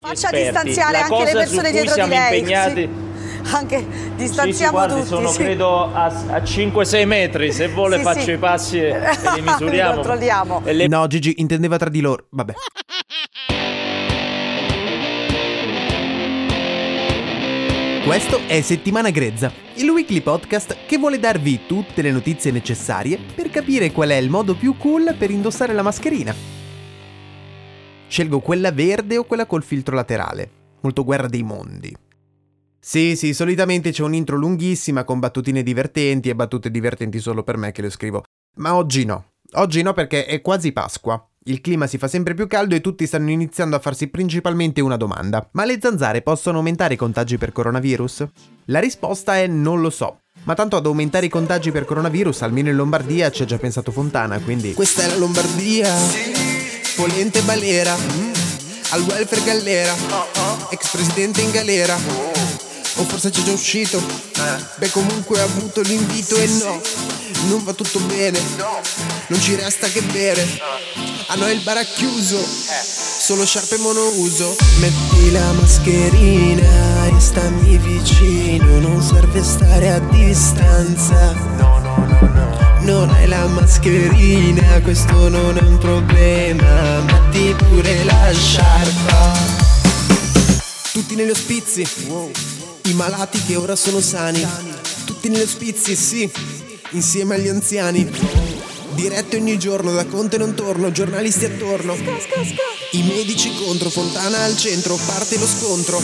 Faccia esperti. distanziare La anche le persone dietro di lei. impegnati- Sì. Anche Sì, sì, distanziamo guardi, tutti. sono sì. credo a, a 5-6 metri. Se vuole Sì, faccio sì. i passi e, e li misuriamo. Controlliamo. E le No, Gigi intendeva tra di loro. Vabbè. Questo è Settimana Grezza, il weekly podcast che vuole darvi tutte le notizie necessarie per capire qual è il modo più cool per indossare la mascherina. Scelgo quella verde o quella col filtro laterale. Molto guerra dei mondi. Sì, sì, solitamente c'è un'intro lunghissima con battutine divertenti e battute divertenti solo per me che le scrivo. Ma oggi no. Oggi no perché è quasi Pasqua. Il clima si fa sempre più caldo e tutti stanno iniziando a farsi principalmente una domanda. Ma le zanzare possono aumentare i contagi per coronavirus? La risposta è non lo so. Ma tanto ad aumentare i contagi per coronavirus, almeno in Lombardia, ci ha già pensato Fontana, quindi... Questa è la Lombardia, Polente Balera, al welfare Gallera, ex presidente in galera, o forse c'è già uscito, beh comunque ha avuto l'invito e no, non va tutto bene, non ci resta che bere, a noi il bar ha chiuso, solo sciarpe monouso, metti la mascherina e stammi vicino, non serve stare a distanza. Non hai la mascherina, questo non è un problema, metti pure la sciarpa. Tutti negli ospizi, i malati che ora sono sani. Tutti negli ospizi, sì, insieme agli anziani. Dirette ogni giorno, da Conte non torno, giornalisti attorno. I medici contro, Fontana al centro, parte lo scontro.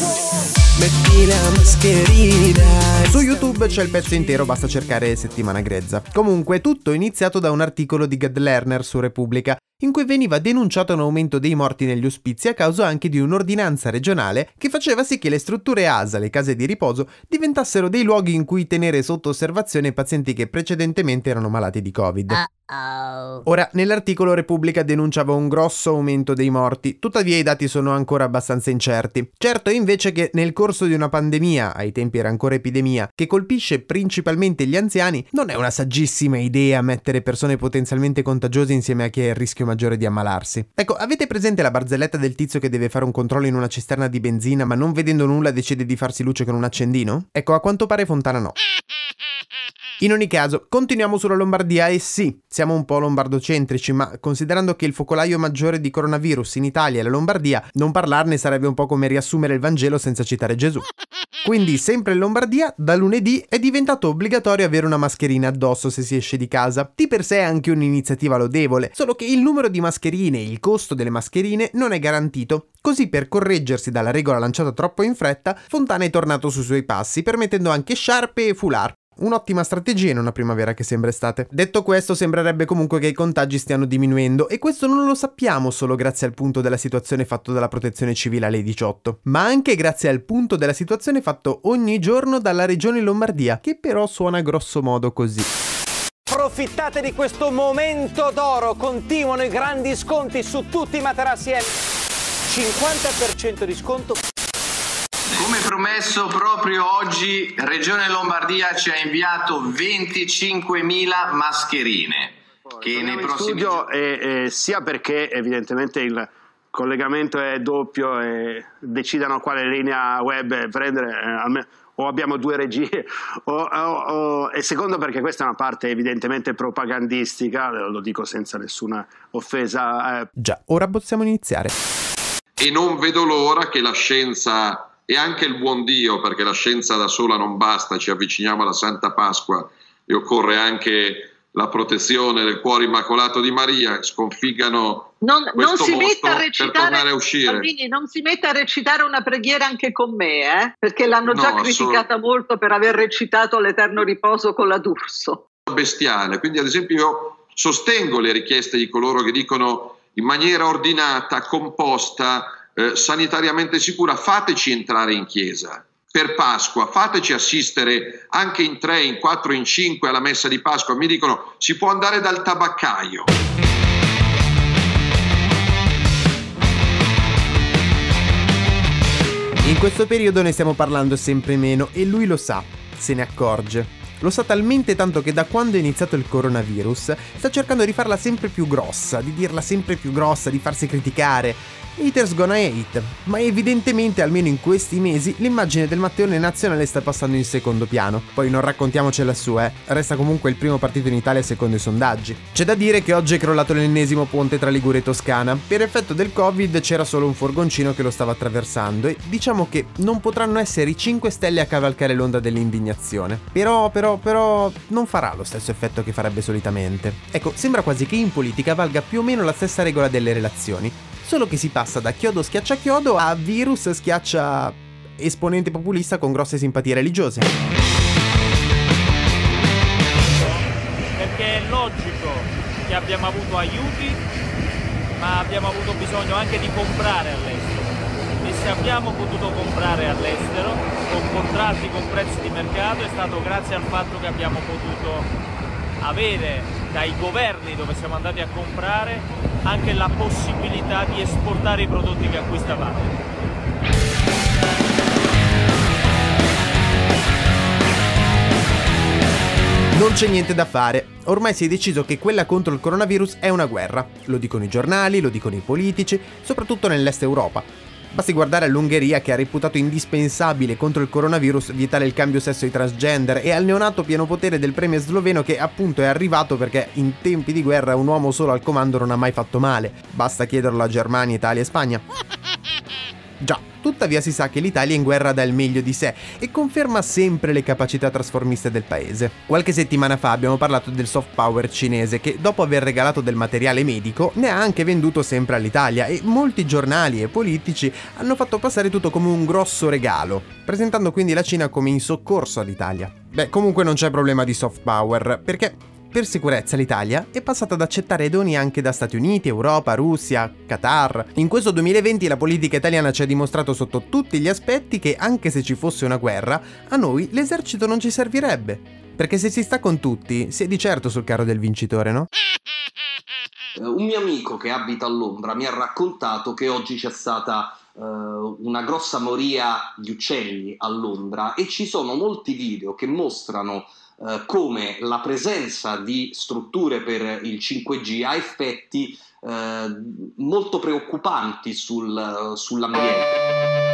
Metti la mascherina. Su YouTube c'è il pezzo intero, basta cercare settimana grezza. Comunque, tutto è iniziato da un articolo di Gad Lerner su Repubblica, in cui veniva denunciato un aumento dei morti negli ospizi a causa anche di un'ordinanza regionale che faceva sì che le strutture ASA, le case di riposo, diventassero dei luoghi in cui tenere sotto osservazione pazienti che precedentemente erano malati di Covid. Ora, nell'articolo Repubblica denunciava un grosso aumento dei morti, tuttavia i dati sono ancora abbastanza incerti. Certo è invece che nel corso di una pandemia, ai tempi era ancora epidemia, che colpisce principalmente gli anziani, non è una saggissima idea mettere persone potenzialmente contagiose insieme a chi ha il rischio maggiore di ammalarsi. Ecco, avete presente la barzelletta del tizio che deve fare un controllo in una cisterna di benzina ma non vedendo nulla decide di farsi luce con un accendino? Ecco, a quanto pare Fontana no. In ogni caso, continuiamo sulla Lombardia e sì, siamo un po' lombardocentrici, ma considerando che il focolaio maggiore di coronavirus in Italia è la Lombardia, non parlarne sarebbe un po' come riassumere il Vangelo senza citare Gesù. Quindi, sempre in Lombardia, da lunedì è diventato obbligatorio avere una mascherina addosso se si esce di casa. Di per sé è anche un'iniziativa lodevole, solo che il numero di mascherine e il costo delle mascherine non è garantito. Così, per correggersi dalla regola lanciata troppo in fretta, Fontana è tornato sui suoi passi, permettendo anche sciarpe e foulard. Un'ottima strategia in una primavera che sembra estate. Detto questo, sembrerebbe comunque che i contagi stiano diminuendo e questo non lo sappiamo solo grazie al punto della situazione fatto dalla protezione civile alle 18, ma anche grazie al punto della situazione fatto ogni giorno dalla regione Lombardia, che però suona grosso modo così. Approfittate di questo momento d'oro, continuano i grandi sconti su tutti i materassi M. 50% di sconto. Promesso, proprio oggi Regione Lombardia ci ha inviato 25.000 mascherine. Che nei prossimi studio eh, eh, sia perché evidentemente il collegamento è doppio e decidano quale linea web prendere, eh, o abbiamo due regie, o, o- o- e secondo perché questa è una parte evidentemente propagandistica, lo dico senza nessuna offesa. eh, Già, ora possiamo iniziare. e non vedo l'ora che la scienza e anche il buon Dio, perché la scienza da sola non basta, ci avviciniamo alla Santa Pasqua e occorre anche la protezione del cuore immacolato di Maria, sconfiggano Non, non si metta a recitare, tornare a uscire. Salvini, non si metta a recitare una preghiera anche con me, eh? perché l'hanno No, già criticata molto per aver recitato l'Eterno riposo con la D'Urso. bestiale. Quindi, ad esempio, io sostengo le richieste di coloro che dicono in maniera ordinata, composta, eh, sanitariamente sicura, fateci entrare in chiesa per Pasqua, fateci assistere anche in tre, in quattro, in cinque alla messa di Pasqua. Mi dicono si può andare dal tabaccaio. In questo periodo ne stiamo parlando sempre meno e lui lo sa, se ne accorge. Lo sa talmente tanto che da quando è iniziato il coronavirus sta cercando di farla sempre più grossa, di dirla sempre più grossa, di farsi criticare. Haters gonna hate, ma evidentemente almeno in questi mesi l'immagine del Matteone nazionale sta passando in secondo piano. Poi non raccontiamocela su, eh, resta comunque il primo partito in Italia secondo i sondaggi. C'è da dire che oggi è crollato l'ennesimo ponte tra Ligure e Toscana. Per effetto del Covid c'era solo un furgoncino che lo stava attraversando e diciamo che non potranno essere i 5 Stelle a cavalcare l'onda dell'indignazione. Però, però, però non farà lo stesso effetto che farebbe solitamente. Ecco, sembra quasi che in politica valga più o meno la stessa regola delle relazioni solo che si passa da chiodo schiaccia chiodo a virus schiaccia esponente populista con grosse simpatie religiose. Perché è logico che abbiamo avuto aiuti, ma abbiamo avuto bisogno anche di comprare all'estero. E se abbiamo potuto comprare all'estero con contratti con prezzi di mercato è stato grazie al fatto che abbiamo potuto avere dai governi dove siamo andati a comprare anche la possibilità di esportare i prodotti che acquistavamo. Non c'è niente da fare. Ormai si è deciso che quella contro il coronavirus è una guerra. Lo dicono i giornali, lo dicono i politici, soprattutto nell'est Europa. Basti guardare all'Ungheria che ha reputato indispensabile contro il coronavirus vietare il cambio sesso ai transgender e al neonato pieno potere del premier sloveno che appunto è arrivato perché in tempi di guerra un uomo solo al comando non ha mai fatto male. Basta chiederlo a Germania, Italia e Spagna. Già, tuttavia si sa che l'Italia è in guerra dà il meglio di sé e conferma sempre le capacità trasformiste del paese. Qualche settimana fa abbiamo parlato del soft power cinese che dopo aver regalato del materiale medico ne ha anche venduto sempre all'Italia e molti giornali e politici hanno fatto passare tutto come un grosso regalo, presentando quindi la Cina come in soccorso all'Italia. Beh, comunque non c'è problema di soft power, perché per sicurezza l'Italia è passata ad accettare doni anche da Stati Uniti, Europa, Russia, Qatar. In questo 2020 la politica italiana ci ha dimostrato sotto tutti gli aspetti che anche se ci fosse una guerra, a noi l'esercito non ci servirebbe. Perché se si sta con tutti, si è di certo sul carro del vincitore, no? Un mio amico che abita a Londra mi ha raccontato che oggi c'è stata uh, una grossa moria di uccelli a Londra e ci sono molti video che mostrano eh, come la presenza di strutture per il 5G ha effetti eh, molto preoccupanti sul, sull'ambiente.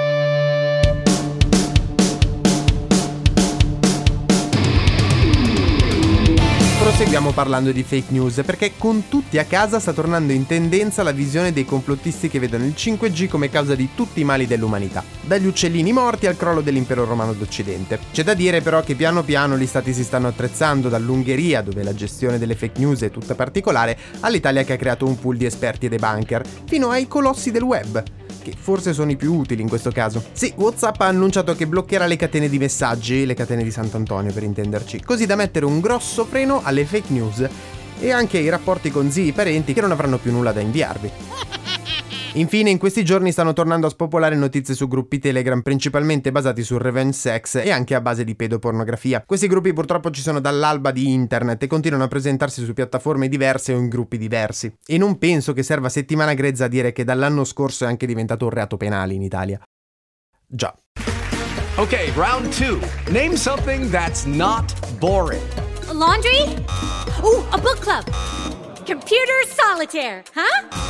Proseguiamo parlando di fake news perché con tutti a casa sta tornando in tendenza la visione dei complottisti che vedono il 5G come causa di tutti i mali dell'umanità, dagli uccellini morti al crollo dell'impero romano d'Occidente. C'è da dire però che piano piano gli stati si stanno attrezzando dall'Ungheria, dove la gestione delle fake news è tutta particolare, all'Italia che ha creato un pool di esperti e debunker, fino ai colossi del web, che forse sono i più utili in questo caso. Sì, WhatsApp ha annunciato che bloccherà le catene di messaggi, le catene di Sant'Antonio per intenderci, così da mettere un grosso freno alle fake news e anche ai rapporti con zii e parenti che non avranno più nulla da inviarvi. Infine, in questi giorni stanno tornando a spopolare notizie su gruppi Telegram principalmente basati sul revenge sex e anche a base di pedopornografia. Questi gruppi purtroppo ci sono dall'alba di internet e continuano a presentarsi su piattaforme diverse o in gruppi diversi. E non penso che serva settimana grezza a dire che dall'anno scorso è anche diventato un reato penale in Italia. Già. Ok, round 2. Name something that's not boring. A laundry? Oh, a book club. Computer solitaire, huh?